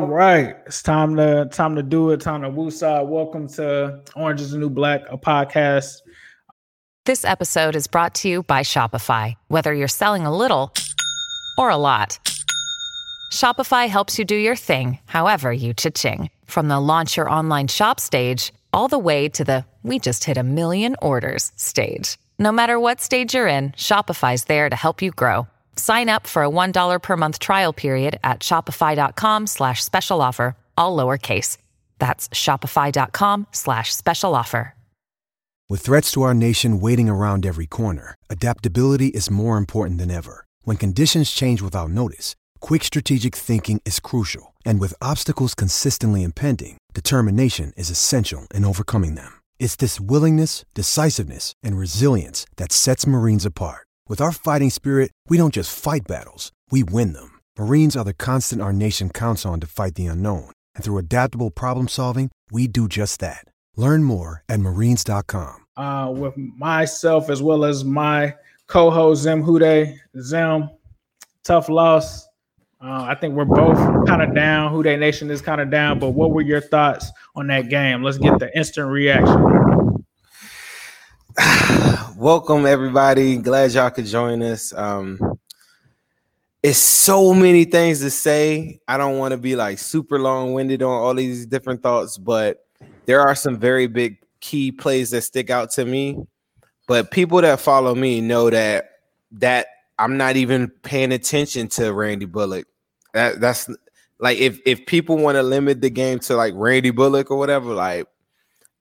All right, it's time to time to do it. Time to woosah. Welcome to Orange is the New Black, a podcast. This episode is brought to you by Shopify. Whether you're selling a little or a lot, Shopify helps you do your thing, however you cha-ching. From the launch your online shop stage, all the way to the we just hit a million orders stage. No matter what stage you're in, Shopify's there to help you grow. Sign up for a $1 per month trial period at shopify.com slash special offer, all lowercase. That's shopify.com slash special offer. With threats to our nation waiting around every corner, adaptability is more important than ever. When conditions change without notice, quick strategic thinking is crucial. And with obstacles consistently impending, determination is essential in overcoming them. It's this willingness, decisiveness, and resilience that sets Marines apart. With our fighting spirit, we don't just fight battles, we win them. Marines are the constant our nation counts on to fight the unknown. And through adaptable problem solving, we do just that. Learn more at marines.com. Uh, with myself as well as my co-host Zim Hude. Zim, tough loss. Uh, I think we're both kind of down. Who Dey Nation is kind of down. But what were your thoughts on that game? Let's get the instant reaction. Welcome everybody. Glad y'all could join us. Um it's so many things to say. I don't want to be like super long-winded on all these different thoughts, but there are some very big key plays that stick out to me. But people that follow me know that that I'm not even paying attention to Randy Bullock. That that's like if if people want to limit the game to like Randy Bullock or whatever, like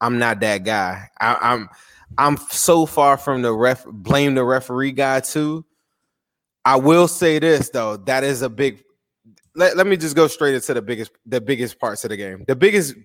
I'm not that guy. I, I'm I'm so far from the ref blame the referee guy too. I will say this though, that is a big let, let me just go straight into the biggest the biggest parts of the game. The biggest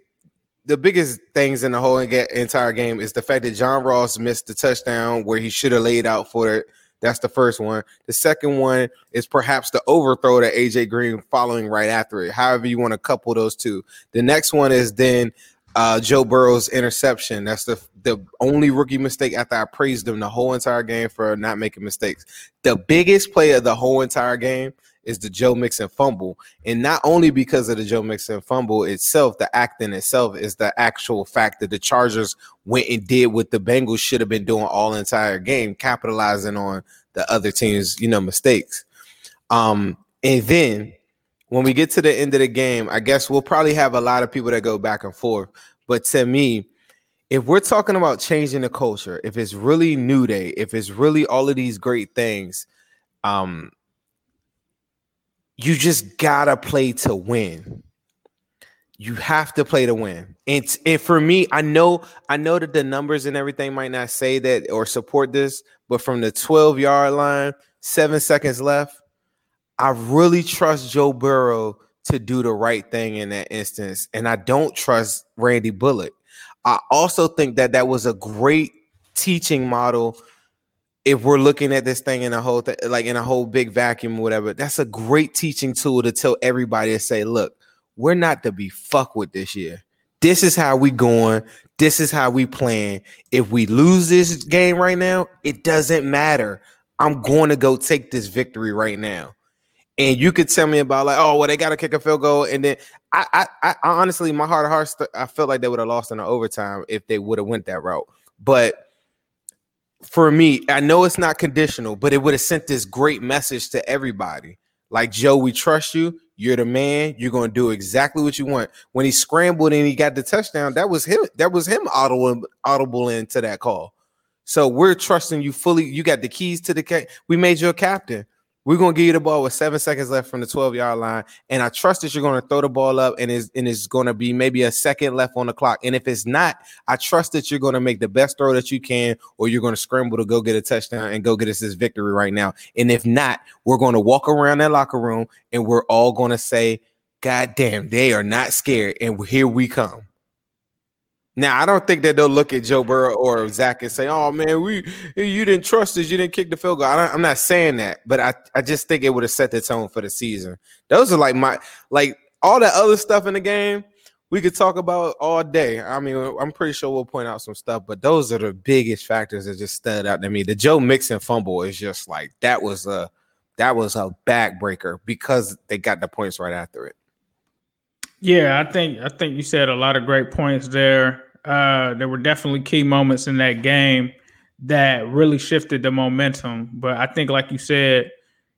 the biggest things in the whole entire game is the fact that John Ross missed the touchdown where he should have laid out for it. That's the first one. The second one is perhaps the overthrow to AJ Green following right after it. However, you want to couple those two. The next one is then uh, Joe Burrow's interception. That's the the only rookie mistake after I praised him the whole entire game for not making mistakes. The biggest play of the whole entire game is the Joe Mixon fumble. And not only because of the Joe Mixon fumble itself, the act in itself is the actual fact that the Chargers went and did what the Bengals should have been doing all entire game, capitalizing on the other team's, you know, mistakes. Um, and then when we get to the end of the game, I guess we'll probably have a lot of people that go back and forth. But to me, if we're talking about changing the culture, if it's really New Day, if it's really all of these great things, um, you just gotta play to win. You have to play to win. And, and for me, I know I know that the numbers and everything might not say that or support this, but from the 12 yard line, seven seconds left, I really trust Joe Burrow to do the right thing in that instance. And I don't trust Randy Bullock. I also think that that was a great teaching model if we're looking at this thing in a whole th- like in a whole big vacuum whatever. That's a great teaching tool to tell everybody to say look we're not to be fuck with this year. This is how we going. This is how we playing. If we lose this game right now it doesn't matter. I'm going to go take this victory right now and you could tell me about like, oh, well, they got to kick a field goal, and then I, I, I honestly, my heart of hearts, I felt like they would have lost in the overtime if they would have went that route. But for me, I know it's not conditional, but it would have sent this great message to everybody. Like Joe, we trust you. You're the man. You're gonna do exactly what you want. When he scrambled and he got the touchdown, that was him. That was him audible audible into that call. So we're trusting you fully. You got the keys to the ca- we made you a captain. We're gonna give you the ball with seven seconds left from the 12 yard line, and I trust that you're gonna throw the ball up, and is and it's gonna be maybe a second left on the clock. And if it's not, I trust that you're gonna make the best throw that you can, or you're gonna scramble to go get a touchdown and go get us this victory right now. And if not, we're gonna walk around that locker room and we're all gonna say, "God damn, they are not scared," and here we come. Now, I don't think that they'll look at Joe Burrow or Zach and say, "Oh man, we you didn't trust us, you didn't kick the field goal." I am not saying that, but I, I just think it would have set the tone for the season. Those are like my like all that other stuff in the game we could talk about all day. I mean, I'm pretty sure we'll point out some stuff, but those are the biggest factors that just stood out to me. The Joe Mixon fumble is just like that was a that was a backbreaker because they got the points right after it. Yeah, I think I think you said a lot of great points there. Uh, there were definitely key moments in that game that really shifted the momentum. But I think, like you said,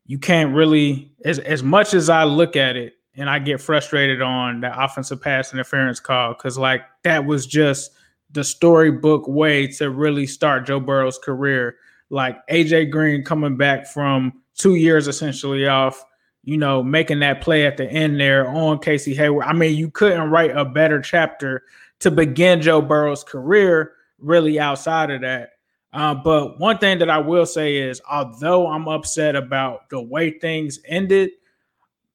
you can't really as as much as I look at it and I get frustrated on the offensive pass interference call because like that was just the storybook way to really start Joe Burrow's career. Like AJ Green coming back from two years essentially off you know, making that play at the end there on Casey Hayward. I mean, you couldn't write a better chapter to begin Joe Burrow's career really outside of that. Uh, but one thing that I will say is, although I'm upset about the way things ended,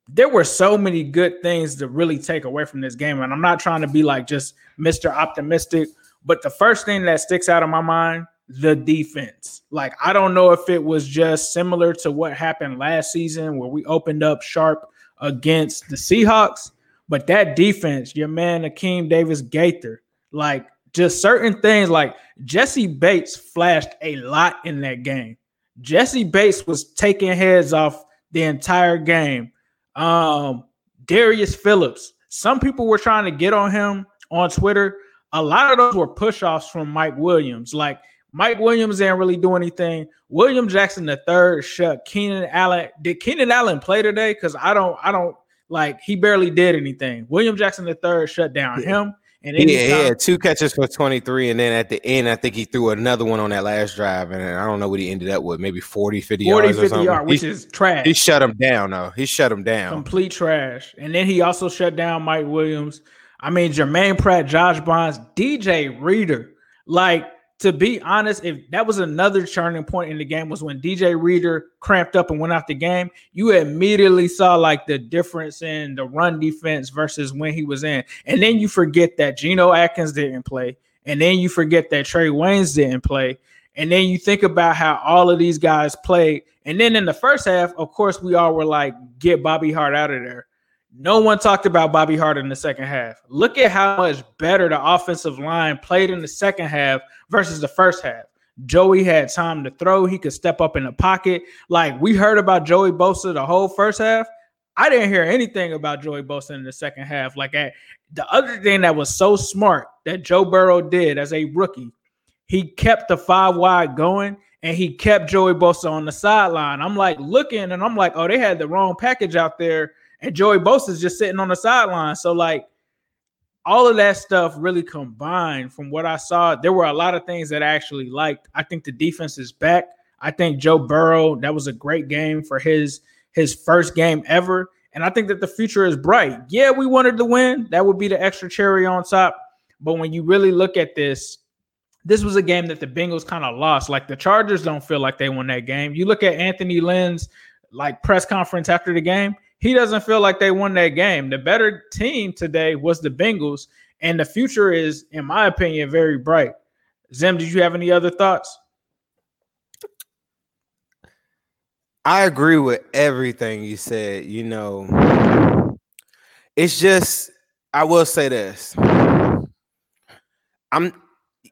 there were so many good things to really take away from this game. And I'm not trying to be like just Mr. Optimistic, but the first thing that sticks out of my mind the defense. Like, I don't know if it was just similar to what happened last season where we opened up sharp against the Seahawks, but that defense, your man Akeem Davis Gaither, like just certain things like Jessie Bates flashed a lot in that game. Jessie Bates was taking heads off the entire game. Um, Darius Phillips, some people were trying to get on him on Twitter. A lot of those were push offs from Mike Williams. Like Mike Williams didn't really do anything. William Jackson the third shut Keenan Allen. Did Keenan Allen play today? Because I don't, I don't like he barely did anything. William Jackson the third shut down yeah. him. And yeah, he had two catches for 23. And then at the end, I think he threw another one on that last drive. And I don't know what he ended up with, maybe 40, 50 40, yards 50 yards, which he, is trash. He shut him down, though. He shut him down. Complete trash. And then he also shut down Mike Williams. I mean, Jermaine Pratt, Josh Bynes, DJ Reader. Like, to be honest, if that was another turning point in the game was when DJ Reader cramped up and went out the game, you immediately saw like the difference in the run defense versus when he was in. And then you forget that Geno Atkins didn't play. And then you forget that Trae Waynes didn't play. And then you think about how all of these guys played. And then in the first half, of course, we all were like, get Bobby Hart out of there. No one talked about Bobby Hart in the second half. Look at how much better the offensive line played in the second half versus the first half. Joey had time to throw. He could step up in the pocket. Like we heard about Joey Bosa the whole first half. I didn't hear anything about Joey Bosa in the second half. Like at, the other thing that was so smart that Joe Burrow did as a rookie, he kept the five wide going and he kept Joey Bosa on the sideline. I'm like looking and I'm like, oh, they had the wrong package out there and Joey Bosa's just sitting on the sideline. So like all of that stuff really combined from what I saw, there were a lot of things that I actually liked. I think the defense is back. I think Joe Burrow, that was a great game for his his first game ever. And I think that the future is bright. Yeah, we wanted to win. That would be the extra cherry on top. But when you really look at this, this was a game that the Bengals kind of lost. Like the Chargers don't feel like they won that game. You look at Anthony Lynn's like press conference after the game he doesn't feel like they won that game. The better team today was the Bengals, and the future is, in my opinion, very bright. Zim, did you have any other thoughts? I agree with everything you said. You know, it's just I will say this. I'm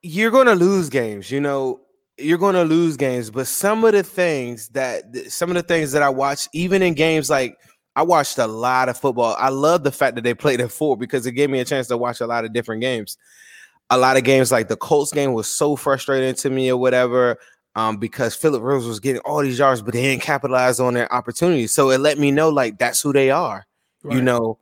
you're going to lose games, you know, you're going to lose games, but some of the things that some of the things that I watch even in games like I watched a lot of football. I love the fact that they played at four because it gave me a chance to watch a lot of different games. A lot of games like the Colts game was so frustrating to me or whatever. Um, because Philip Rivers was getting all these yards, but they didn't capitalize on their opportunities. So it let me know like that's who they are. Right. You know,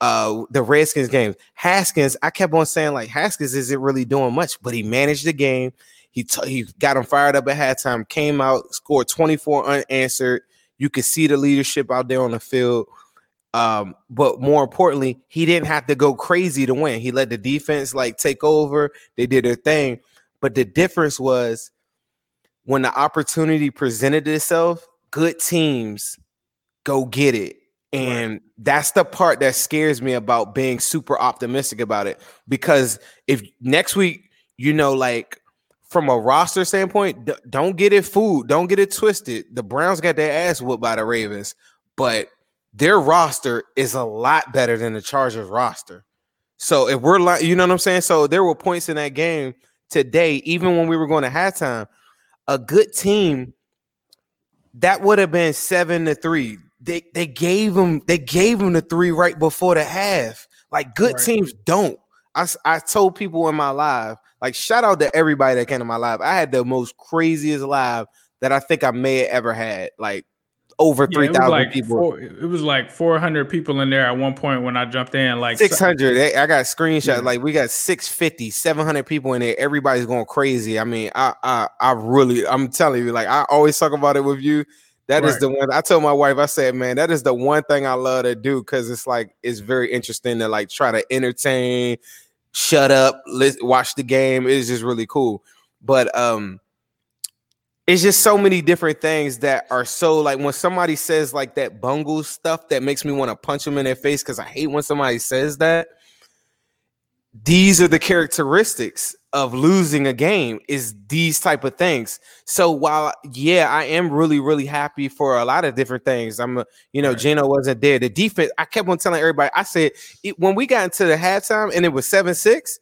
uh the Redskins games. Haskins, I kept on saying like Haskins isn't really doing much, but he managed the game. He t- he got him fired up at halftime, came out, scored 24 unanswered. You could see the leadership out there on the field. Um, but more importantly, he didn't have to go crazy to win. He let the defense like take over. They did their thing. But the difference was when the opportunity presented itself, good teams go get it. And right. that's the part that scares me about being super optimistic about it. Because if next week, you know, like from a roster standpoint, d- don't get it fooled, don't get it twisted. The Browns got their ass whooped by the Ravens, but their roster is a lot better than the Chargers roster. So if we're like, you know what I'm saying? So there were points in that game today, even when we were going to halftime, a good team that would have been seven to three. They they gave them they gave them the three right before the half. Like good right. teams don't. I, I told people in my live, like shout out to everybody that came to my live. I had the most craziest live that I think I may have ever had. Like over yeah, three thousand like people. Four, it was like four hundred people in there at one point when I jumped in. Like six hundred. I got screenshots. Yeah. Like we got 650, 700 people in there. Everybody's going crazy. I mean, I, I, I really, I'm telling you, like I always talk about it with you. That right. is the one. I told my wife. I said, man, that is the one thing I love to do because it's like it's very interesting to like try to entertain, shut up, listen, watch the game. It's just really cool. But um it's just so many different things that are so like when somebody says like that bungle stuff that makes me want to punch them in their face because I hate when somebody says that. These are the characteristics of losing a game is these type of things. So while yeah, I am really really happy for a lot of different things. I'm you know, right. Geno wasn't there. The defense, I kept on telling everybody. I said it, when we got into the halftime and it was seven six.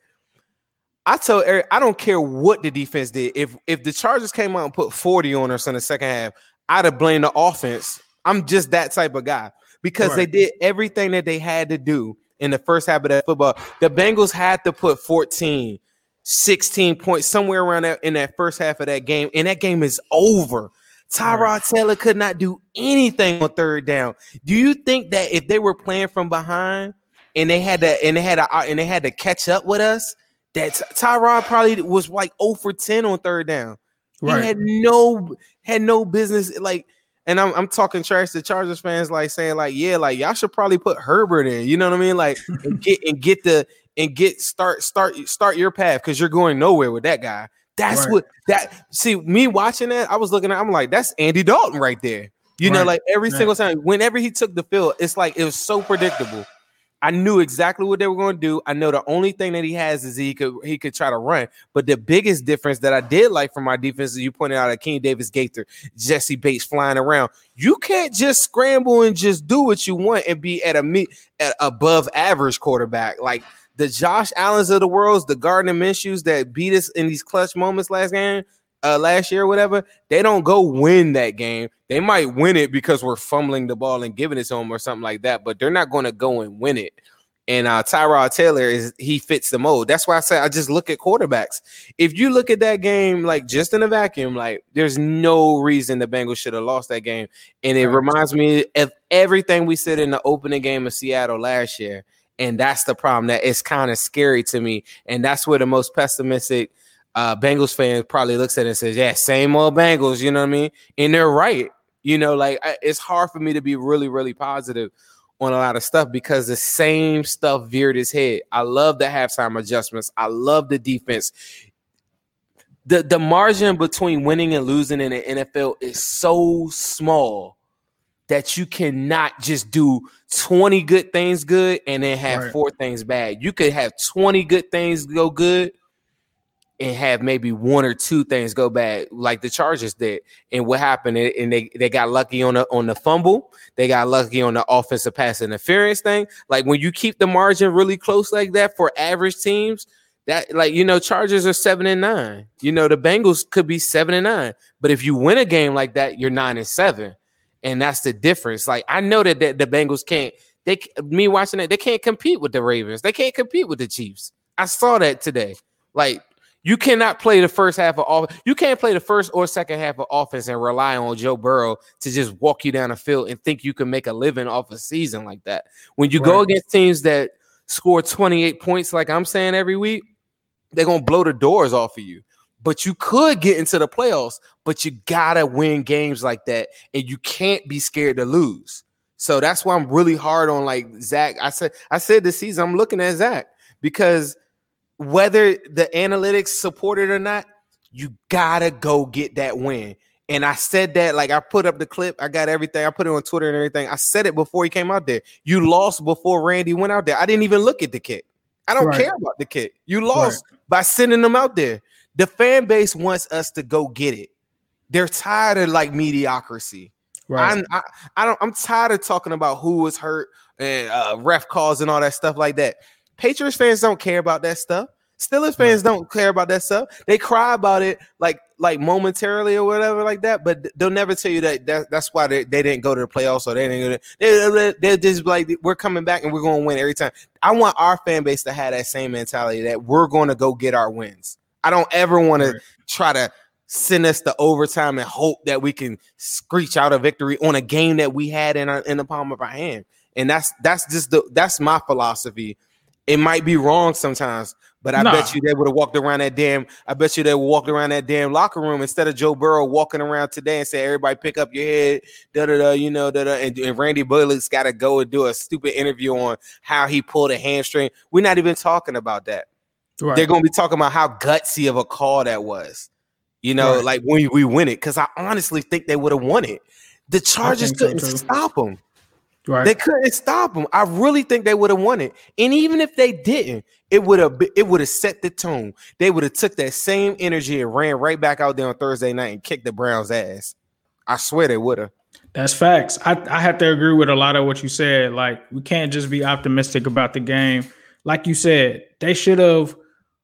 I told Eric, I don't care what the defense did. If if the Chargers came out and put 40 on us in the second half, I'd have blamed the offense. I'm just that type of guy because right. they did everything that they had to do in the first half of that football. The Bengals had to put 14, 16 points somewhere around that in that first half of that game, and that game is over. Tyrod. Taylor could not do anything on third down. Do you think that if they were playing from behind and they had to and they had to and they had to catch up with us, that Tyrod probably was like 0 for 10 on third down. Right. He had no had no business like and I'm I'm talking trash to Chargers fans like saying like yeah like y'all should probably put Herbert in you know what I mean like and get and get the and get start start start your path because you're going nowhere with that guy. That's right. what that see me watching that I was looking at I'm like that's Andy Dalton right there. You right. know like every right. single time whenever he took the field it's like it was so predictable. I knew exactly what they were going to do. I know the only thing that he has is he could he could try to run. But the biggest difference that I did like from my defense is you pointed out Akeem Davis Gaither, Jessie Bates flying around. You can't just scramble and just do what you want and be at a meet at above average quarterback. Like the Josh Allens of the worlds, the Gardner Minshews that beat us in these clutch moments last game, uh, last year or whatever, they don't go win that game. They might win it because we're fumbling the ball and giving it to them or something like that, but they're not going to go and win it. And uh, Tyrod Taylor is he fits the mold. That's why I say I just look at quarterbacks. If you look at that game like just in a vacuum, like there's no reason the Bengals should have lost that game. And it reminds me of everything we said in the opening game of Seattle last year. And that's the problem that it's kind of scary to me. And that's where the most pessimistic uh, Bengals fan probably looks at it and says, "Yeah, same old Bengals." You know what I mean? And they're right. You know, like I, it's hard for me to be really, really positive on a lot of stuff because the same stuff veered his head. I love the halftime adjustments. I love the defense. The the margin between winning and losing in the NFL is so small that you cannot just do 20 good things good and then have right. four things bad. You could have 20 good things go good and have maybe one or two things go bad, like the Chargers did. And what happened? And they they got lucky on the on the fumble. They got lucky on the offensive pass interference thing. Like when you keep the margin really close like that for average teams, that like you know Chargers are seven and nine. You know the Bengals could be seven and nine. But if you win a game like that, you're nine and seven, and that's the difference. Like I know that the, the Bengals can't. They me watching it, they can't compete with the Ravens. They can't compete with the Chiefs. I saw that today. Like You cannot play the first half of off. You can't play the first or second half of offense and rely on Joe Burrow to just walk you down the field and think you can make a living off a season like that. When you right. go against teams that score 28 points, like I'm saying every week, they're gonna blow the doors off of you. But you could get into the playoffs, but you gotta win games like that, and you can't be scared to lose. So that's why I'm really hard on like Zach. I said I said this season I'm looking at Zach because whether the analytics support it or not, you gotta go get that win. And I said that, like I put up the clip, I got everything, I put it on Twitter and everything. I said it before he came out there. You lost before Randy went out there. I didn't even look at the kick. I don't right. care about the kick. You lost right. by sending them out there. The fan base wants us to go get it. They're tired of like mediocrity. Right. I, I don't. I'm tired of talking about who was hurt and uh, ref calls and all that stuff like that. Patriots fans don't care about that stuff. Steelers fans don't care about that stuff. They cry about it like like momentarily or whatever like that, but they'll never tell you that, that that's why they, they didn't go to the playoffs or they didn't. They, they're just like we're coming back and we're going to win every time. I want our fan base to have that same mentality that we're going to go get our wins. I don't ever want to try to send us to overtime and hope that we can screech out a victory on a game that we had in our, in the palm of our hand. And that's that's just the that's my philosophy it might be wrong sometimes, but I nah. bet you they would have walked around that damn. I bet you they walked around that damn locker room instead of Joe Burrow walking around today and say, "Everybody pick up your head." Da da da. You know, da da. And, and Randy Bullock's got to go and do a stupid interview on how he pulled a hamstring. We're not even talking about that. Right. They're going to be talking about how gutsy of a call that was. You know, right. like when we win it, because I honestly think they would have won it. The Chargers couldn't so stop them. Right. They couldn't stop them. I really think they would have won it. And even if they didn't, it would have it would have set the tone. They would have took that same energy and ran right back out there on Thursday night and kicked the Browns' ass. I swear they would have. That's facts. I, I have to agree with a lot of what you said. Like, we can't just be optimistic about the game. Like you said, they should have,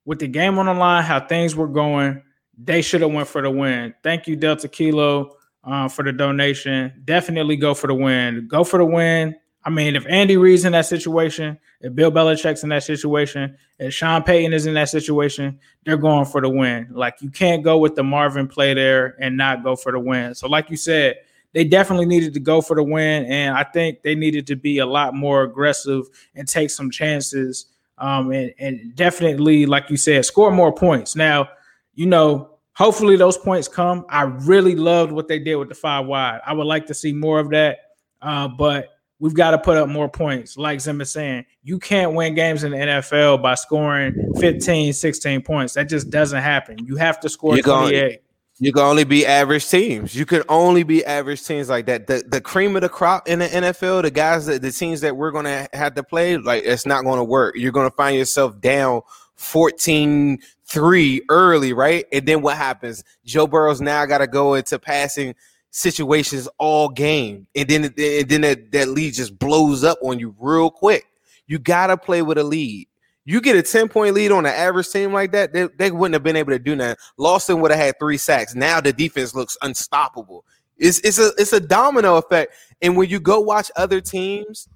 with the game on the line, how things were going, they should have went for the win. Thank you, Delta Kilo uh, for the donation. Definitely go for the win. Go for the win. I mean, if Andy Reid's in that situation, if Bill Belichick's in that situation, if Sean Payton is in that situation, they're going for the win. Like you can't go with the Marvin play there and not go for the win. So, like you said, they definitely needed to go for the win, and I think they needed to be a lot more aggressive and take some chances. Um, and, and definitely, like you said, score more points. Now, you know, Hopefully those points come. I really loved what they did with the five wide. I would like to see more of that. Uh, but we've got to put up more points. Like Zim is saying, you can't win games in the NFL by scoring 15, 16 points. That just doesn't happen. You have to score you're 28. Going, you can only be average teams. You can only be average teams like that. The the cream of the crop in the NFL, the guys that the teams that we're gonna have to play, like it's not gonna work. You're gonna find yourself down 14 3 early, right? And then what happens? Joe Burrow's now got to go into passing situations all game. And then and then that, that lead just blows up on you real quick. You got to play with a lead. You get a 10 point lead on an average team like that, they, they wouldn't have been able to do that. Lawson would have had three sacks. Now the defense looks unstoppable. It's, it's a it's a domino effect. And when you go watch other teams,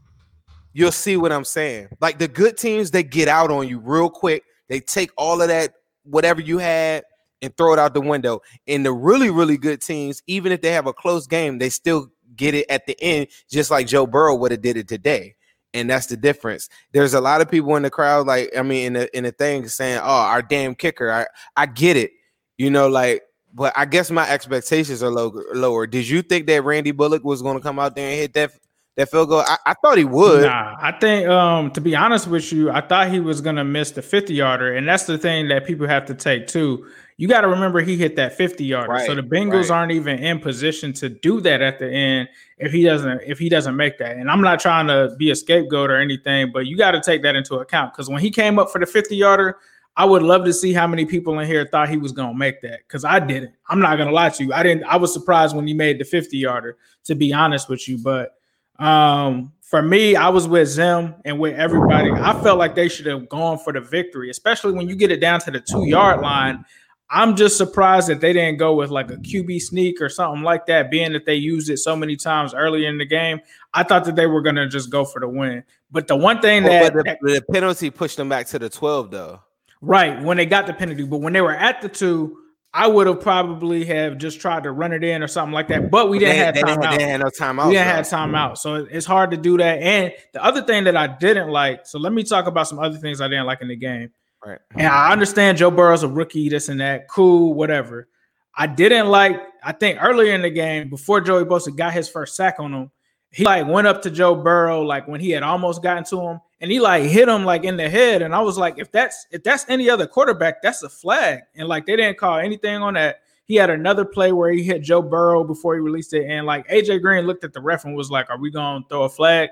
you'll see what I'm saying. Like the good teams, they get out on you real quick they take all of that, whatever you had, and throw it out the window. And the really, really good teams, even if they have a close game, they still get it at the end, just like Joe Burrow would have did it today. And that's the difference. There's a lot of people in the crowd, like I mean, in the in the thing saying, "Oh, our damn kicker." I I get it, you know, like but I guess my expectations are low, lower. Did you think that Randy Bullock was going to come out there and hit that that field goal? I, I, thought he would. Nah, I think um to be honest with you, I thought he was gonna miss the 50 yarder, and that's the thing that people have to take too. You got to remember he hit that 50 yarder. Right, so the Bengals right. aren't even in position to do that at the end if he doesn't if he doesn't make that. And I'm not trying to be a scapegoat or anything, but you got to take that into account because when he came up for the 50 yarder, I would love to see how many people in here thought he was gonna make that because I didn't. I'm not gonna lie to you. I didn't. I was surprised when he made the 50 yarder. To be honest with you, but um, for me, I was with Zim and with everybody. I felt like they should have gone for the victory, especially when you get it down to the two yard line. I'm just surprised that they didn't go with like a QB sneak or something like that, being that they used it so many times earlier in the game. I thought that they were going to just go for the win. But the one thing well, that, the, the, penalty pushed them back to the 12, though. Right when they got the penalty, but when they were at the two, I would have probably have just tried to run it in or something like that. But we didn't They- have time out. They had no timeout. we didn't bro. have time out, so it's hard to do that. And the other thing that I didn't like, so let me talk about some other things I didn't like in the game. Right. And I understand Joe Burrow's a rookie, this and that, cool, whatever. I didn't like. I think earlier in the game, before Joey Bosa got his first sack on him, he like went up to Joe Burrow like when he had almost gotten to him, and he like hit him like in the head. And I was like, if that's if that's any other quarterback, that's a flag. And like they didn't call anything on that. He had another play where he hit Joe Burrow before he released it, and like AJ Green looked at the ref and was like, "Are we gonna throw a flag?"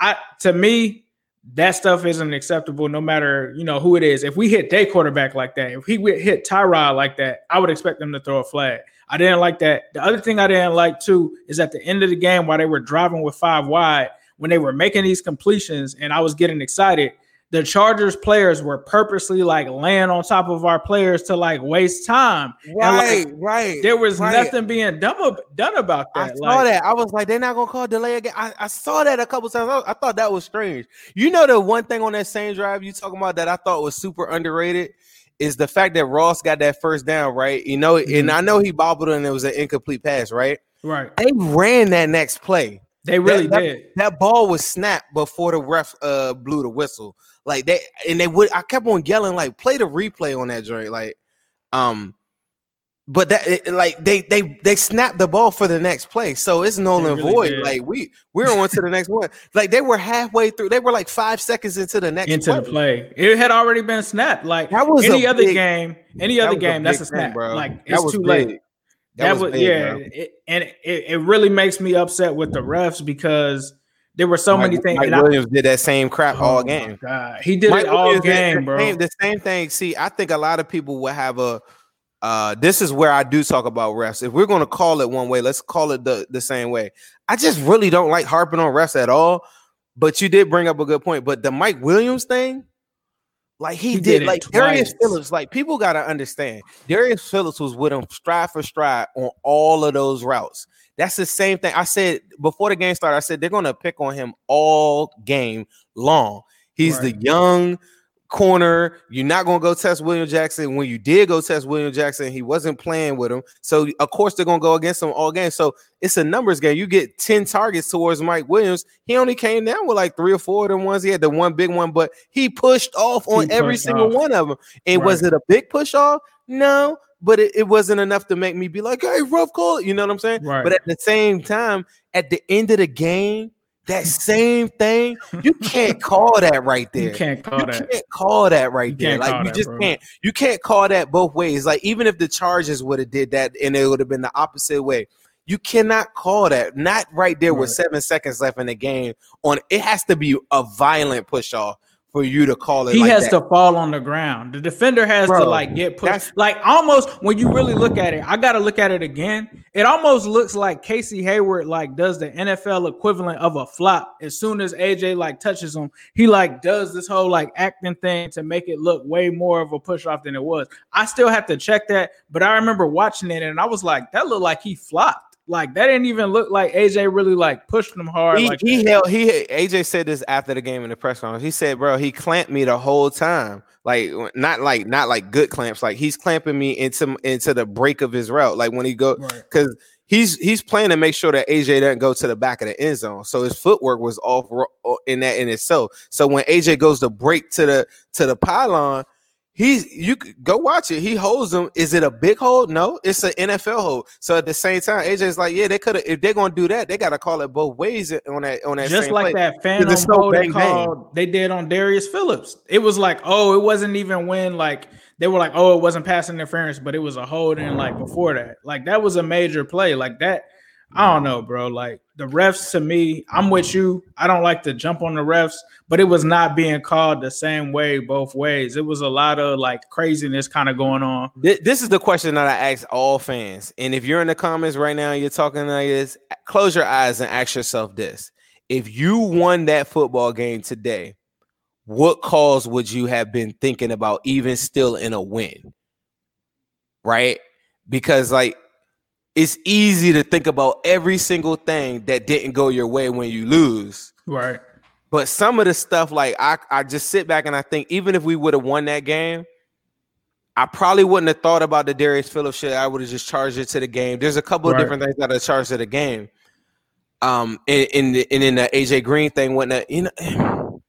I to me, that stuff isn't acceptable no matter you know who it is. If we hit their quarterback like that, if he hit Tyrod like that, I would expect them to throw a flag. I didn't like that. The other thing I didn't like too is at the end of the game while they were driving with five wide, when they were making these completions and I was getting excited, the Chargers players were purposely like laying on top of our players to like waste time. And, like, Right, right. there was right. nothing being done, done about that. I saw Like, that. I was like, they're not gonna call delay again. I, I saw that a couple times. I, I thought that was strange. You know, the one thing on that same drive you talking about that I thought was super underrated is the fact that Ross got that first down, right? You know, Mhm. and I know he bobbled and it was an incomplete pass, right? Right. They ran that next play. They really that, did. That ball was snapped before the ref uh blew the whistle. Like they and they would I kept on yelling like play the replay on that joint. Like um but that it- like they they they snapped the ball for the next play. So it's null and really void. did. Like we we're on to the next one. Like they were halfway through, they were like five seconds into the next into play. the play. It had already been snapped. Like That was any other big- game, any other game, big that's a snap. bro. Like That it's was too big. late. That, was, big, yeah, it- and it, it really makes me upset with the refs because there were so Mike, many things. Mike and I- Williams did that same crap Oh all game. He did Mike it all Williams game, the bro. Same, the same thing. See, I think a lot of people will have a. Uh, this is where I do talk about refs. If we're going to call it one way, let's call it the, the same way. I just really don't like harping on refs at all. But you did bring up a good point. But the Mike Williams thing, like he, He did, did like Darius. Phillips, like people got to understand. Darius Phillips was with him stride for stride on all of those routes. That's the same thing. I said before the game started, I said they're going to pick on him all game long. He's Right. the young corner. You're not going to go test William Jackson. When you did go test William Jackson, he wasn't playing with him. So, of course, they're going to go against him all game. So, it's a numbers game. You get 10 targets towards Mike Williams. He only came down with like three or four of them ones. He had the one big one, but he pushed off on He every single off. one of them. And was Right. it a big push off? No, but it, it wasn't enough to make me be like, hey, rough call. You know what I'm saying? Right. But at the same time, at the end of the game, that same thing, you can't call that right there. you can't call You that. can't call that right You there. Like you that, just bro. can't. You can't call that both ways. Like even if the Chargers would have did that and it would have been the opposite way, you cannot call that. Not right there with seven seconds left in the game. On it has to be a violent push off for you to call it. He like has that. to fall on the ground. The defender has to like get pushed. Like almost when you really look at it, I gotta look at it again. It almost looks like Casey Hayward like does the NFL equivalent of a flop. As soon as AJ like touches him, he like does this whole like acting thing to make it look way more of a push off than it was. I still have to check that, but I remember watching it and I was like, that looked like he flopped. Like that didn't even look like AJ really like pushed him hard. he, like he held he AJ said this after the game in the press conference. He said, "Bro, he clamped me the whole time. Like not like not like good clamps. Like he's clamping me into into the break of his route. Like when he go Right. because he's he's playing to make sure that AJ doesn't go to the back of the end zone. So his footwork was off in that in itself. So when AJ goes to break to the to the pylon." He's you go watch it. He holds them. Is it a big hold? No, it's an NFL hold. So at the same time, AJ's like, yeah, they could have. If they're gonna do that, they got to call it both ways on that on that. just like play. that phantom so hold they bang. called they did on Darius Phillips. It was like, oh, it wasn't even when like they were like, oh, it wasn't pass interference, but it was a hold in like before that. Like that was a major play. Like that, I don't know, bro. Like the refs to me, I'm with you. I don't like to jump on the refs, but it was not being called the same way both ways. It was a lot of like craziness kind of going on. This is the question that I ask all fans. And if you're in the comments right now, you're talking like this, close your eyes and ask yourself this. If you won that football game today, what cause would you have been thinking about even still in a win? Right? Because like it's easy to think about every single thing that didn't go your way when you lose. Right. But some of the stuff, like I, I just sit back and I think, even if we would have won that game, I probably wouldn't have thought about the Darius Phillips shit. I would have just charged it to the game. There's a couple right. of different things that I charged to the game. Um, in, in the and in the AJ Green thing, whatnot, you know,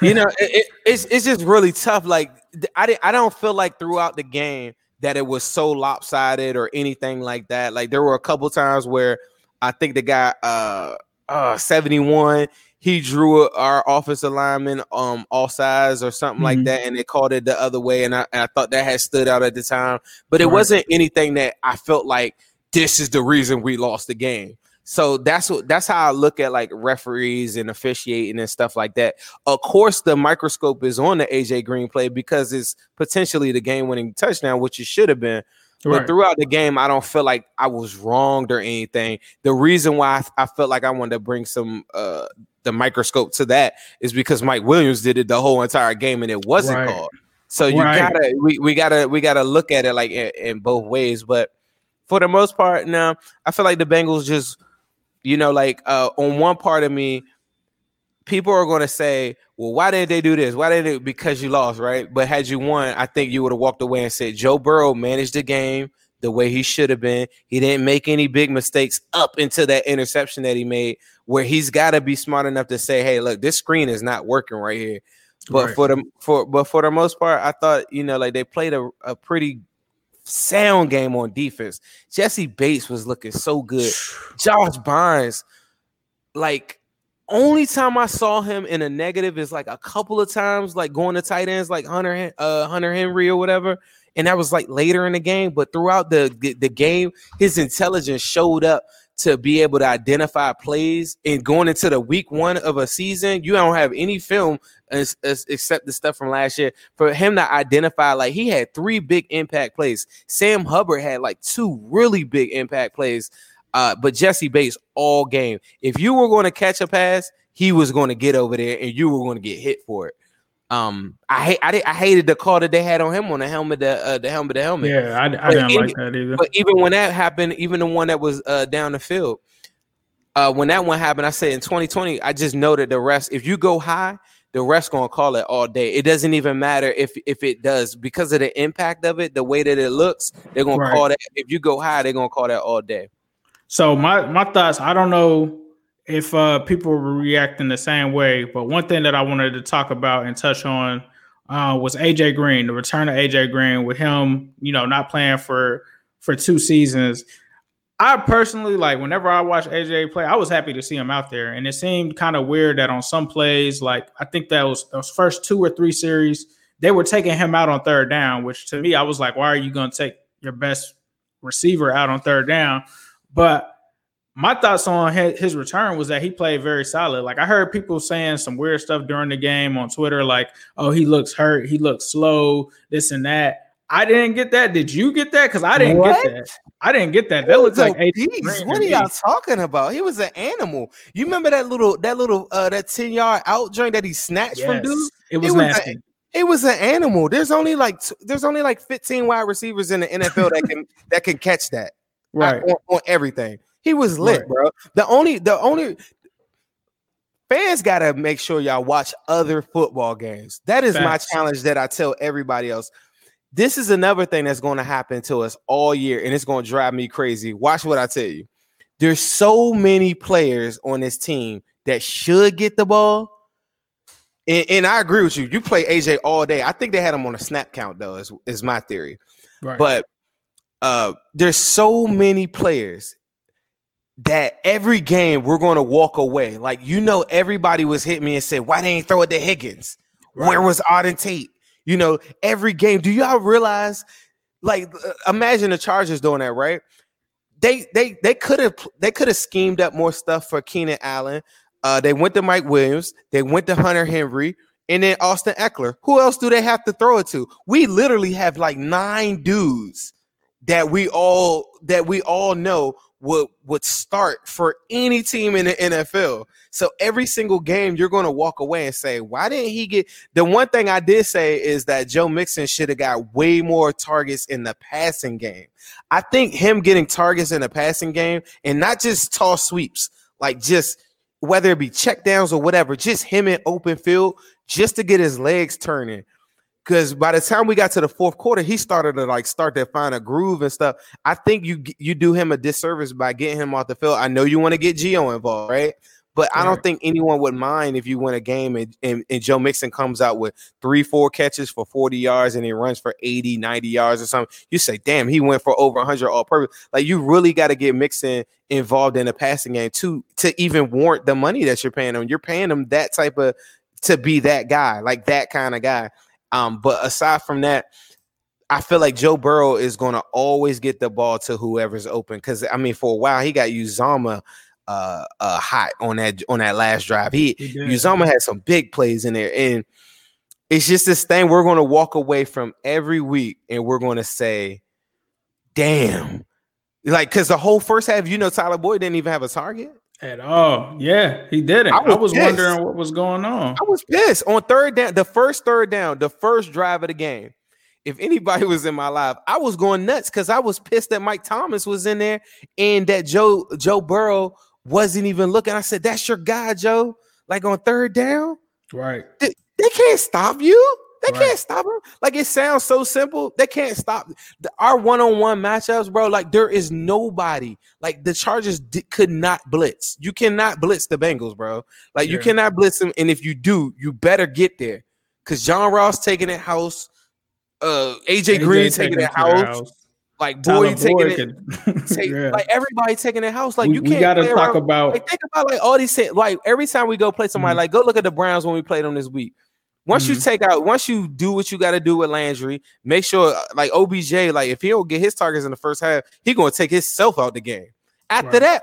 you know, it, it, it's it's just really tough. Like I did, I don't feel like throughout the game that it was so lopsided or anything like that. Like there were a couple times where I think the guy uh uh 71 he drew our offensive lineman um all sides or something mm-hmm. like that, and they called it the other way, and I, and I thought that had stood out at the time, but it right. wasn't anything that I felt like this is the reason we lost the game. So that's what that's how I look at like referees and officiating and stuff like that. Of course, the microscope is on the AJ Green play because it's potentially the game-winning touchdown, which it should have been. Right. But throughout the game, I don't feel like I was wronged or anything. The reason why I, I felt like I wanted to bring some uh the microscope to that is because Mike Williams did it the whole entire game and it wasn't right. called. So you right. gotta we, we gotta we gotta look at it like in, in, both ways. But for the most part, now I feel like the Bengals just you know like uh on one part of me, people are gonna say, well, why didn't they do this? Why didn't it? Because you lost, right? But had you won, I think you would have walked away and said Joe Burrow managed the game the way he should have been. He didn't make any big mistakes up into that interception that he made, where he's got to be smart enough to say, "Hey, look, this screen is not working right here." But right. for the for but for the most part, I thought you know like they played a, a pretty sound game on defense. Jessie Bates was looking so good. Josh Bynes, like only time I saw him in a negative is like a couple of times, like going to tight ends, like Hunter uh Hunter Henry or whatever and that was like later in the game. But throughout the, the, the game, his intelligence showed up to be able to identify plays. And going into the week one of a season, you don't have any film as, as, except the stuff from last year for him to identify. Like he had three big impact plays. Sam Hubbard had like two really big impact plays. Uh, but Jessie Bates all game. If you were going to catch a pass, he was going to get over there and you were going to get hit for it. Um, I hate I, I hated the call that they had on him on the helmet, the uh, the helmet, the helmet. Yeah, I, I didn't like that either. But even when that happened, even the one that was uh, down the field, uh, when that one happened, I said in 2020, I just know that the rest, if you go high, the rest gonna call it all day. It doesn't even matter if if it does because of the impact of it, the way that it looks, they're gonna right. call that. If you go high, they're gonna call that all day. So my my thoughts, I don't know if uh, people were reacting the same way. But one thing that I wanted to talk about and touch on uh, was AJ Green, the return of AJ Green, with him, you know, not playing for for two seasons. I personally like whenever I watch AJ play, I was happy to see him out there, and it seemed kind of weird that on some plays, like I think that was those first two or three series, they were taking him out on third down, which to me, I was like, why are you going to take your best receiver out on third down? But my thoughts on his return was that he played very solid. Like I heard people saying some weird stuff during the game on Twitter, like, "Oh, he looks hurt, he looks slow, this and that." I didn't get that. Did you get that? Because I didn't what? get that. I didn't get that. That looks like What are y'all talking about? He was an animal. You remember that little that little uh that 10 yard out joint that he snatched yes. from dude? It was, it was nasty. A, it was an animal. There's only like there's only like 15 wide receivers in the NFL that can that can catch that. Right. On, on everything. He was lit, bro. The only the only fans gotta make sure y'all watch other football games. That is Facts. my challenge that I tell everybody else. This is another thing that's going to happen to us all year, and it's going to drive me crazy. Watch what I tell you. There's so many players on this team that should get the ball. And, and, I agree with you. You play AJ all day. I think they had him on a snap count, though, is, is my theory. Right. But uh, there's so many players that every game we're going to walk away. Like, you know, everybody was hitting me and said, why didn't they ain't throw it to Higgins? Right. Where was Auden Tate? You know, every game. Do y'all realize, like, uh, imagine the Chargers doing that, right? They they they could have they could have schemed up more stuff for Keenan Allen. Uh, they went to Mike Williams, they went to Hunter Henry, and then Austin Ekeler. Who else do they have to throw it to? We literally have like nine dudes that we all that we all know would would start for any team in the NFL. So every single game you're going to walk away and say, "Why didn't he get?" The one thing I did say is that Joe Mixon should have got way more targets in the passing game. I think him getting targets in the passing game and not just toss sweeps, like just whether it be check downs or whatever, just him in open field just to get his legs turning because by the time we got to the fourth quarter, he started to like start to find a groove and stuff. I think you you do him a disservice by getting him off the field. I know you want to get Gio involved, right? But I don't think anyone would mind if you win a game and, and, and, Joe Mixon comes out with three, four catches for 40 yards and he runs for 80, 90 yards or something. You say, damn, he went for over 100 all purpose. Like you really got to get Mixon involved in the passing game to to even warrant the money that you're paying him. You're paying him that type of to be that guy, like that kind of guy. Um, but aside from that, I feel like Joe Burrow is going to always get the ball to whoever's open. Because I mean, for a while he got Uzomah uh, uh, hot on that on that last drive. He, he Uzomah had some big plays in there, and it's just this thing we're going to walk away from every week, and we're going to say, "Damn!" Like, because the whole first half, you know, Tyler Boyd didn't even have a target at all. Yeah, he didn't. I was, I was wondering what was going on. I was pissed on third down, the first third down, the first drive of the game. If anybody was in my life, I was going nuts because I was pissed that Mike Thomas was in there and that Joe Joe Burrow wasn't even looking. I said, "That's your guy, Joe." Like on third down, right? They, they can't stop you. They right. can't stop him. Like it sounds so simple. They can't stop the, our one-on-one matchups, bro. Like there is nobody. Like the Chargers di- could not blitz. You cannot blitz the Bengals, bro. Like yeah. you cannot blitz them. And if you do, you better get there. Cause John Ross taking it house, uh, AJ, AJ Green taking it house. house. Like boy, taking it, take, yeah. like everybody taking it house. Like we, you can't. We got to talk around. about. Like, think about like all these. Like every time we go play somebody, mm-hmm. like go look at the Browns when we played them this week. Once mm-hmm. you take out, once you do what you got to do with Landry, make sure like OBJ, like if he don't get his targets in the first half, he gonna take himself out the game. After right. that,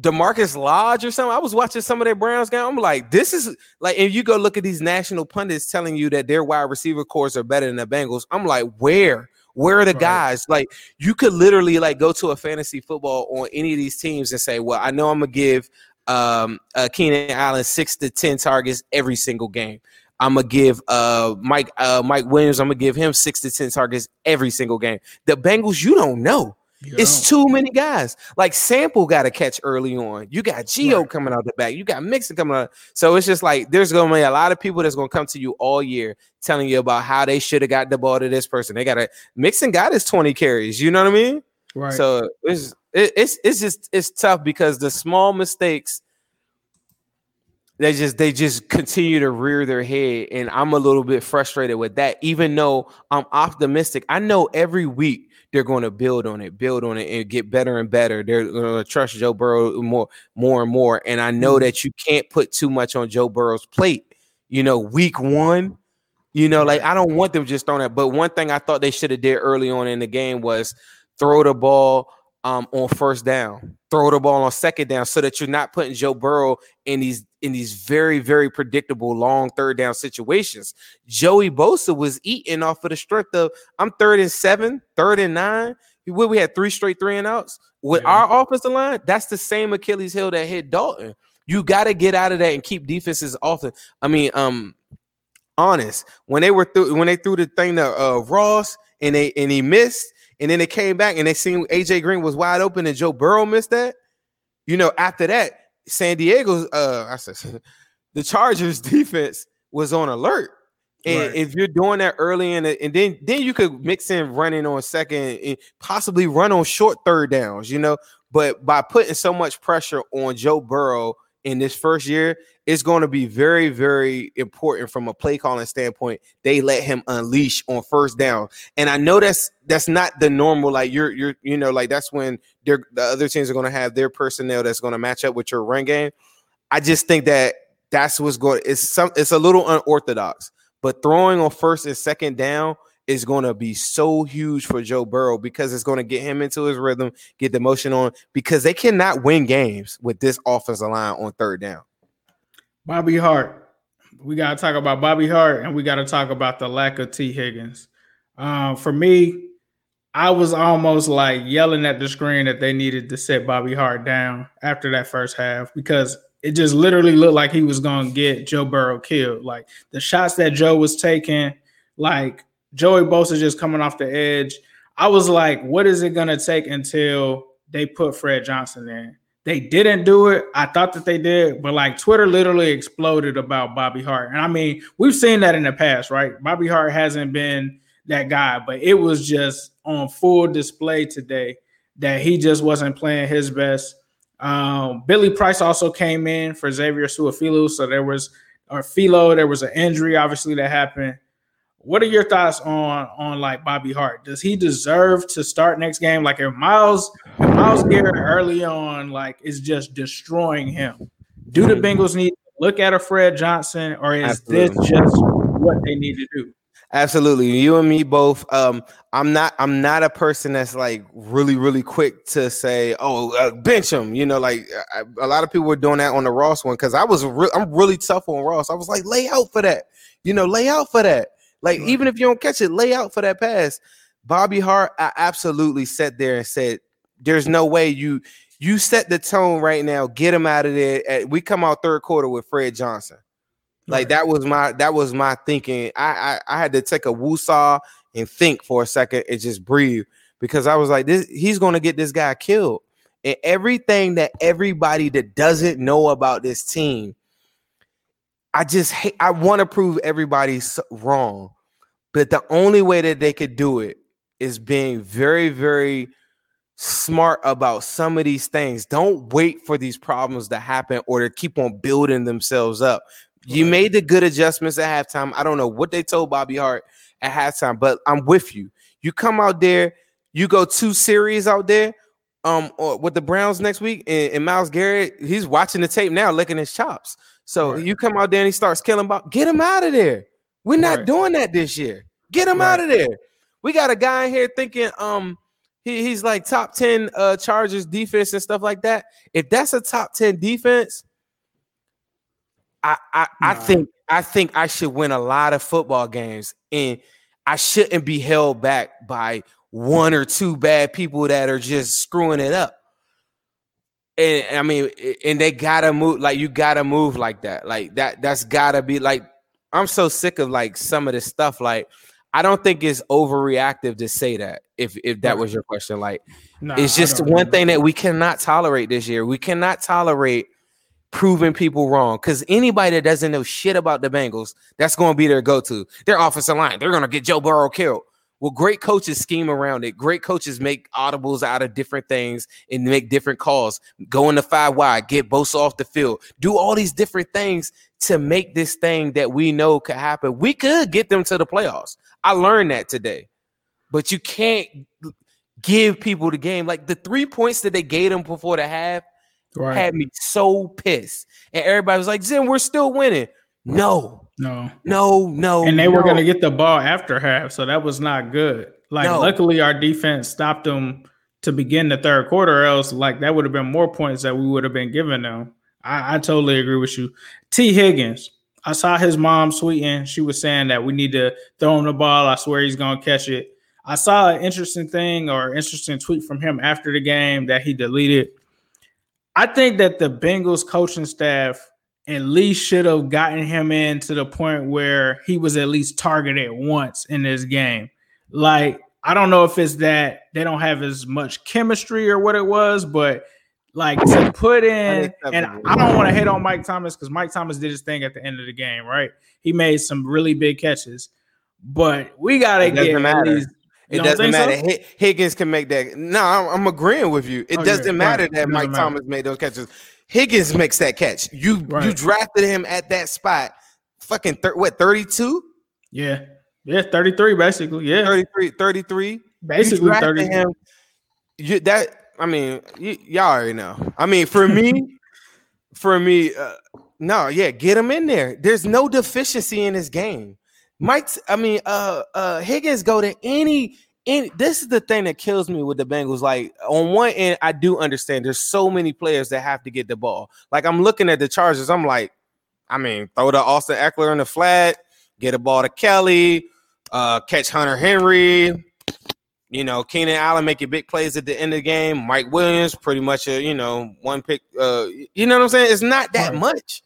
Damarkus Lodge or something. I was watching some of their Browns game. I'm like, this is like, if you go look at these national pundits telling you that their wide receiver cores are better than the Bengals, I'm like, where? Where are the right. guys? Like, you could literally like go to a fantasy football on any of these teams and say, well, I know I'm gonna give um, uh, Keenan Allen six to ten targets every single game. I'm gonna give uh, Mike uh, Mike Williams. I'm gonna give him six to ten targets every single game. The Bengals, you don't know. You it's don't. too many guys. Like Sample got to catch early on. You got Gio right. coming out the back. You got Mixon coming out. So it's just like there's gonna be a lot of people that's gonna come to you all year telling you about how they should have got the ball to this person. They got to Mixon got his 20 carries. You know what I mean? Right. So it's it, it's it's just it's tough because the small mistakes they just they just continue to rear their head and i'm a little bit frustrated with that even though i'm optimistic. I know every week they're going to build on it build on it and get better and better. They're going to trust joe burrow more more and more and i know mm-hmm. that you can't put too much on joe burrow's plate. You know week one you know like i don't want them just throwing it but one thing i thought they should have did early on in the game was throw the ball um, on first down, throw the ball on second down, so that you're not putting Joe Burrow in these in these very very predictable long third down situations. Joey Bosa was eating off of the strength of I'm third and seven, third and nine. We, we had three straight three and outs with yeah. our offensive line. That's the same Achilles heel that hit Dalton. You got to get out of that and keep defenses off. The, I mean, um, honest when they were through when they threw the thing to uh, Ross and they and he missed and then they came back and they seen AJ Green was wide open and Joe Burrow missed that. You know, after that, San Diego's uh I said the Chargers defense was on alert. And right. if you're doing that early in the, and then then you could mix in running on second and possibly run on short third downs, you know. But by putting so much pressure on Joe Burrow in this first year, it's going to be very, very important from a play calling standpoint. They let him unleash on first down, and I know that's that's not the normal. Like you're, you're, you know, like that's when the other teams are going to have their personnel that's going to match up with your run game. I just think that that's what's going. It's some. It's a little unorthodox, but throwing on first and second down is going to be so huge for Joe Burrow because it's going to get him into his rhythm, get the motion on because they cannot win games with this offensive line on third down. Bobby Hart. We got to talk about Bobby Hart and we got to talk about the lack of T. Higgins. Um, for me, I was almost like yelling at the screen that they needed to set Bobby Hart down after that first half because it just literally looked like he was going to get Joe Burrow killed. Like the shots that Joe was taking, like Joey Bosa just coming off the edge. I was like, what is it going to take until they put Fred Johnson in? they didn't do it. I thought that they did, but like Twitter literally exploded about Bobby Hart. And I mean, we've seen that in the past, right? Bobby Hart hasn't been that guy, but it was just on full display today that he just wasn't playing his best. Um, Billy Price also came in for Xavier Su'a-Filo, so there was or Philo, there was an injury obviously that happened. What are your thoughts on on like Bobby Hart? Does he deserve to start next game? Like if Miles if Myles Garrett early on like is just destroying him, do the Bengals need to look at a Fred Johnson or is Absolutely. this just what they need to do? Absolutely, you and me both. Um, I'm not. I'm not a person that's like really, really quick to say, "Oh, uh, bench him." You know, like I, a lot of people were doing that on the Ross one because I was. Re- I'm really tough on Ross. I was like, lay out for that. You know, lay out for that. Like right. even if you don't catch it, lay out for that pass. Bobby Hart, I absolutely sat there and said, "There's no way you you set the tone right now. Get him out of there." we come out third quarter with Fred Johnson. Like that was my that was my thinking. I I, I had to take a woosah and think for a second and just breathe because I was like, this he's gonna get this guy killed. And everything that everybody that doesn't know about this team, I just hate, I want to prove everybody wrong. But the only way that they could do it is being very, very smart about some of these things. Don't wait for these problems to happen or to keep on building themselves up. You made the good adjustments at halftime. I don't know what they told Bobby Hart at halftime, but I'm with you. You come out there, you go two series out there, um, with the Browns next week, and, and Myles Garrett, he's watching the tape now, licking his chops. So right. you come out there and he starts killing about, get him out of there. We're not right. doing that this year. Get him right. out of there. We got a guy in here thinking, um, he, he's like top 10 uh Chargers defense and stuff like that. If that's a top 10 defense, I I, I think I think I should win a lot of football games, and I shouldn't be held back by one or two bad people that are just screwing it up. And I mean, and they gotta move like you gotta move like that. Like that, that's gotta be like I'm so sick of like some of this stuff. Like, I don't think it's overreactive to say that. If if that was your question, like, nah, it's just one thing that we cannot tolerate this year. We cannot tolerate proving people wrong. Because anybody that doesn't know shit about the Bengals, that's going to be their go-to. Their offensive line, they're going to get Joe Burrow killed. Well, great coaches scheme around it. Great coaches make audibles out of different things and make different calls. Go in the five wide, get both off the field, do all these different things to make this thing that we know could happen. We could get them to the playoffs. I learned that today, but you can't give people the game like the three points that they gave them before the half right. had me so pissed. And everybody was like, Zim, we're still winning. No, no, no, no. And they no. were going to get the ball after half. So that was not good. Like, no. luckily, our defense stopped them to begin the third quarter, else, like, that would have been more points that we would have been giving them. I, I totally agree with you. T. Higgins, I saw his mom tweeting. She was saying that we need to throw him the ball. I swear he's going to catch it. I saw an interesting thing or interesting tweet from him after the game that he deleted. I think that the Bengals coaching staff at least should have gotten him in to the point where he was at least targeted once in this game. Like, I don't know if it's that they don't have as much chemistry or what it was, but like to put in, and I don't want to hit on Mike Thomas because Mike Thomas did his thing at the end of the game, right? He made some really big catches, but we gotta get at least it doesn't matter. So? Higgins can make that. No, I'm, I'm agreeing with you. It oh, doesn't yeah, matter right. that Mike matter. Thomas made those catches. Higgins makes that catch. You right. you drafted him at that spot. Fucking thir- what 32? Yeah. Yeah, 33 basically. Yeah. 33 33. Basically 30. Him, you, that I mean, y- y'all already know. I mean, for me for me uh, no, yeah, get him in there. There's no deficiency in this game. Mike, I mean, uh, uh, Higgins go to any, any. This is the thing that kills me with the Bengals. Like on one end, I do understand there's so many players that have to get the ball. Like I'm looking at the Chargers, I'm like, I mean, throw to Austin Ekeler in the flat, get a ball to Kelly, uh, catch Hunter Henry. You know, Keenan Allen making big plays at the end of the game. Mike Williams, pretty much a you know one pick. Uh, you know what I'm saying? It's not that much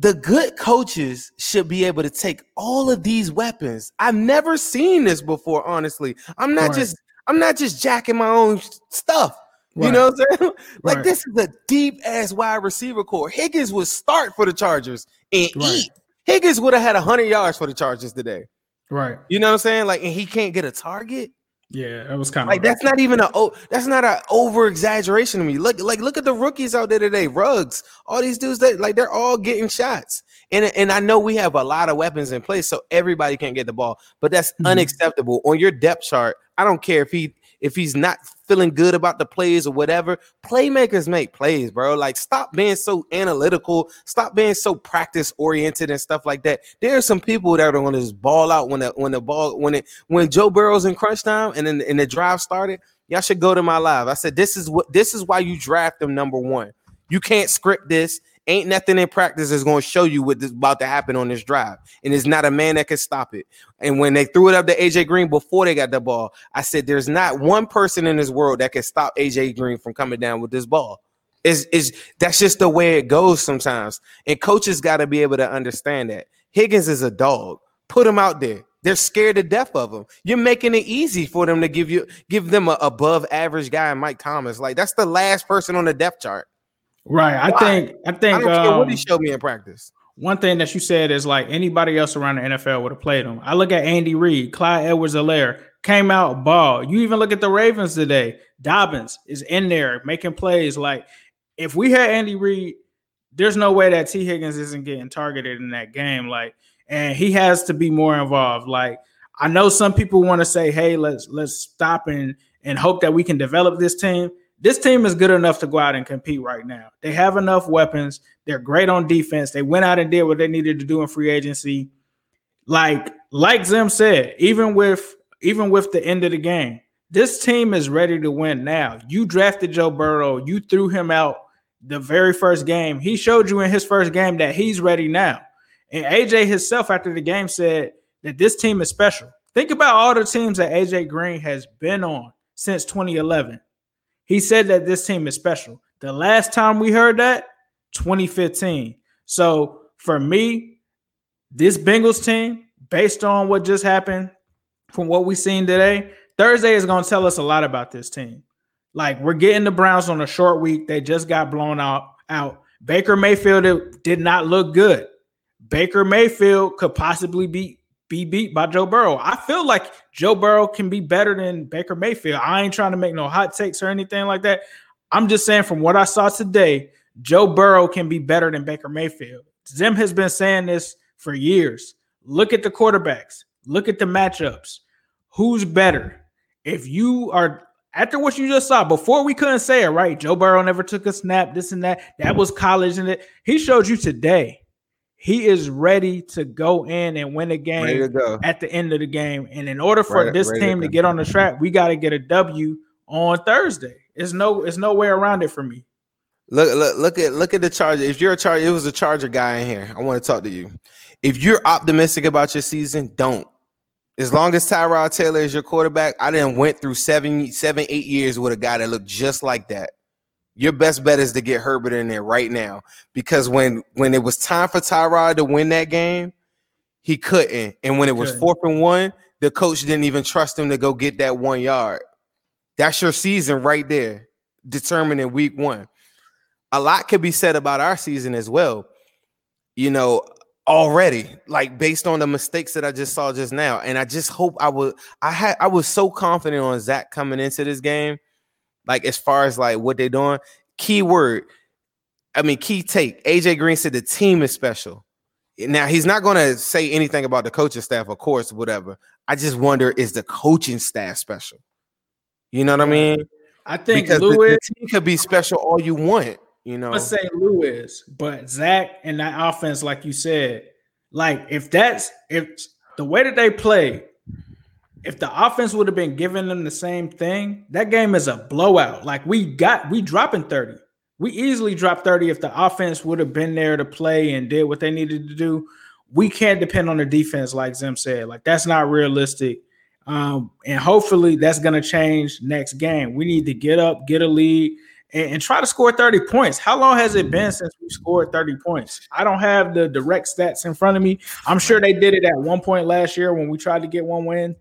the good coaches should be able to take all of these weapons. I've never seen this before, honestly. I'm not right. just I'm not just jacking my own stuff. Right. You know what I'm saying? Like right. this is a deep ass wide receiver core. Higgins would start for the Chargers and eat. Higgins would have had hundred yards for the Chargers today. Right. You know what I'm saying? Like, and he can't get a target. Yeah, that was kind of like that's not even a oh that's not an over exaggeration to me. Look like look at the rookies out there today. rugs, all these dudes that like they're all getting shots. And and I know we have a lot of weapons in place, so everybody can't get the ball, but that's mm-hmm. unacceptable on your depth chart. I don't care if he if he's not feeling good about the plays or whatever, playmakers make plays, bro. Like, stop being so analytical, stop being so practice oriented and stuff like that. There are some people that are going to just ball out when the when the ball when it when Joe Burrow's in crunch time and then and the drive started. Y'all should go to my live. I said this is what this is why you draft them number one. You can't script this. Ain't nothing in practice is going to show you what's about to happen on this drive. And it's not a man that can stop it. And when they threw it up to AJ Green before they got the ball, I said, there's not one person in this world that can stop AJ Green from coming down with this ball. Is is that's just the way it goes sometimes. And coaches got to be able to understand that. Higgins is a dog. Put him out there. They're scared to death of him. You're making it easy for them to give you give them a above average guy, Mike Thomas. Like that's the last person on the depth chart. Right. I think I think I don't um, what he um, showed me in practice. One thing that you said is like anybody else around the NFL would have played him. I look at Andy Reid, Clyde Edwards-Helaire came out ball. You even look at the Ravens today. Dobbins is in there making plays. Like if we had Andy Reid, there's no way that T. Higgins isn't getting targeted in that game. Like, and he has to be more involved. Like, I know some people want to say, "Hey, let's let's stop and and hope that we can develop this team." This team is good enough to go out and compete right now. They have enough weapons. They're great on defense. They went out and did what they needed to do in free agency. Like like Zim said, even with even with the end of the game, this team is ready to win now. You drafted Joe Burrow, you threw him out the very first game. He showed you in his first game that he's ready now. And AJ himself after the game said that this team is special. Think about all the teams that AJ Green has been on since 2011 he said that this team is special. The last time we heard that, 2015. So for me, this Bengals team, based on what just happened, from what we've seen today, Thursday is going to tell us a lot about this team. Like we're getting the Browns on a short week. They just got blown out. Out. Baker Mayfield did not look good. Baker Mayfield could possibly be be beat by Joe Burrow. I feel like Joe Burrow can be better than Baker Mayfield. I ain't trying to make no hot takes or anything like that. I'm just saying from what I saw today, Joe Burrow can be better than Baker Mayfield. Zim has been saying this for years. Look at the quarterbacks, look at the matchups. Who's better? If you are after what you just saw, before we couldn't say it, right? Joe Burrow never took a snap, this and that. That was college, and it he showed you today he is ready to go in and win a game at the end of the game. And in order for ready, this ready team to, to get on the track, we got to get a W on Thursday. It's no, it's no way around it for me. Look, look, look at look at the Charger. If you're a Charger, it was a Charger guy in here. I want to talk to you. If you're optimistic about your season, don't. As long as Tyrod Taylor is your quarterback, I didn't went through seven, seven, eight years with a guy that looked just like that your best bet is to get Herbert in there right now because when when it was time for Tyrod to win that game, he couldn't. And when it was fourth and one, the coach didn't even trust him to go get that one yard. That's your season right there, determining week one. A lot could be said about our season as well. You know, already, like based on the mistakes that I just saw just now. And I just hope I would I had I was so confident on Zac coming into this game like as far as like what they're doing. Key word, I mean, key take. AJ Green said the team is special. Now he's not going to say anything about the coaching staff, of course, whatever. I just wonder is the coaching staff special? You know what I mean? I think because Lewis, the, the team could be special all you want. You know, let's say Lewis, but Zac and that offense, like you said, like if that's if the way that they play, if the offense would have been giving them the same thing, that game is a blowout. Like we got we dropping 30. We easily dropped 30 if the offense would have been there to play and did what they needed to do. We can't depend on the defense, like Zim said. Like that's not realistic. Um, and hopefully that's gonna change next game. We need to get up, get a lead, and, and try to score 30 points. How long has it been since we scored 30 points? I don't have the direct stats in front of me. I'm sure they did it at one point last year when we tried to get one win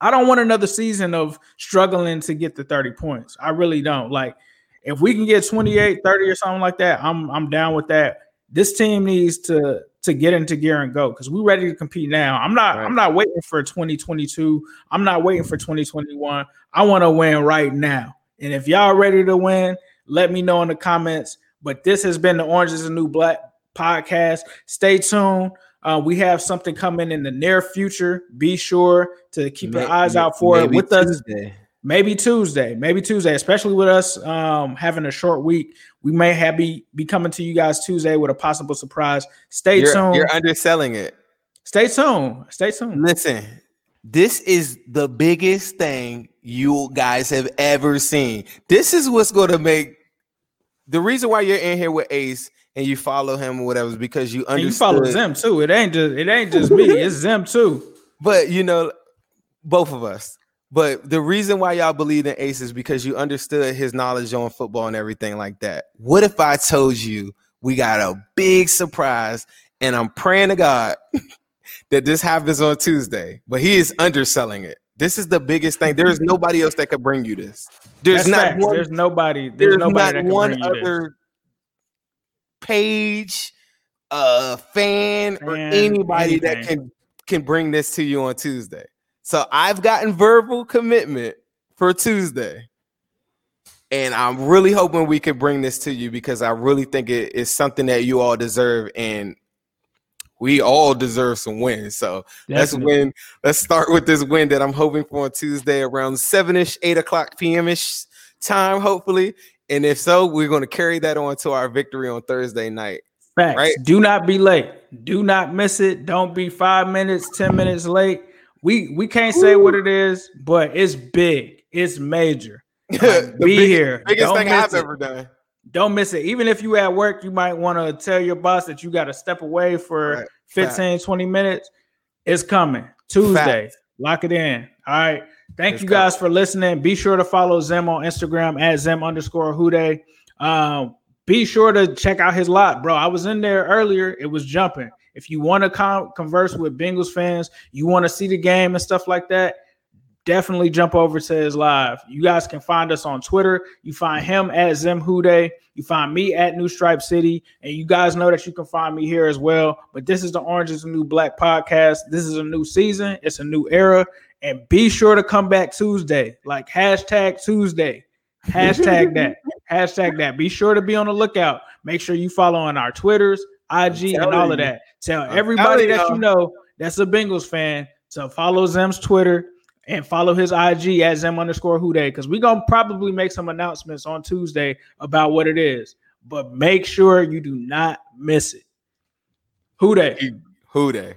I don't want another season of struggling to get the 30 points. I really don't. Like if we can get 28, 30 or something like that, I'm I'm down with that. This team needs to to get into gear and go because we're ready to compete now. I'm not right. I'm not waiting for 2022. I'm not waiting for 2021. I want to win right now. And if y'all ready to win, let me know in the comments. But this has been the Orange is a New Black podcast. Stay tuned. Uh, we have something coming in the near future. Be sure to keep maybe, your eyes out for it with Tuesday. us. Maybe Tuesday, maybe Tuesday, especially with us um, having a short week. We may have be, be coming to you guys Tuesday with a possible surprise. Stay you're, tuned. You're underselling it. Stay tuned. Stay tuned. Listen, this is the biggest thing you guys have ever seen. This is what's going to make the reason why you're in here with Ace and you follow him or whatever because you understand. You follow Zim too. It ain't just it ain't just me. It's Zim too. But you know, both of us. But the reason why y'all believe in Ace is because you understood his knowledge on football and everything like that. What if I told you we got a big surprise and I'm praying to God that this happens on Tuesday, but he is underselling it. This is the biggest thing. There is nobody else that could bring you this. There's That's not one, there's nobody. There's, there's nobody not one other page, uh, fan, fan or anybody anything. that can can bring this to you on Tuesday. So I've gotten verbal commitment for Tuesday. And I'm really hoping we can bring this to you because I really think it is something that you all deserve. And we all deserve some wins. So Definitely. let's win. Let's start with this win that I'm hoping for on Tuesday around seven ish, eight o'clock p.m. ish time, hopefully. And if so, we're going to carry that on to our victory on Thursday night. Facts. Right? Do not be late. Do not miss it. Don't be five minutes, 10 minutes late. We we can't say Ooh. what it is, but it's big. It's major. Like, be big, here. Biggest Don't thing I've it. ever done. Don't miss it. Even if you at work, you might want to tell your boss that you got to step away for right. 15, Fact. 20 minutes. It's coming Tuesday. Fact. Lock it in. All right. Thank it's you guys for listening. Be sure to follow Zim on Instagram at Zim underscore Hude. Um, be sure to check out his lot, bro. I was in there earlier. It was jumping. If you want to con- converse with Bengals fans, you want to see the game and stuff like that, definitely jump over to his live. You guys can find us on Twitter. You find him at Zim Hude. You find me at New Stripe City. And you guys know that you can find me here as well. But this is the Orange is the New Black podcast. This is a new season, it's a new era. And be sure to come back Tuesday, like hashtag Tuesday. Hashtag that. Hashtag that. Be sure to be on the lookout. Make sure you follow on our Twitters, IG, and all you. of that. Tell everybody that you know that's a Bengals fan to follow Zim's Twitter and follow his IG at Zim underscore Who Hude because we're gonna probably make some announcements on Tuesday about what it is. But make sure you do not miss it. Hude. Hude.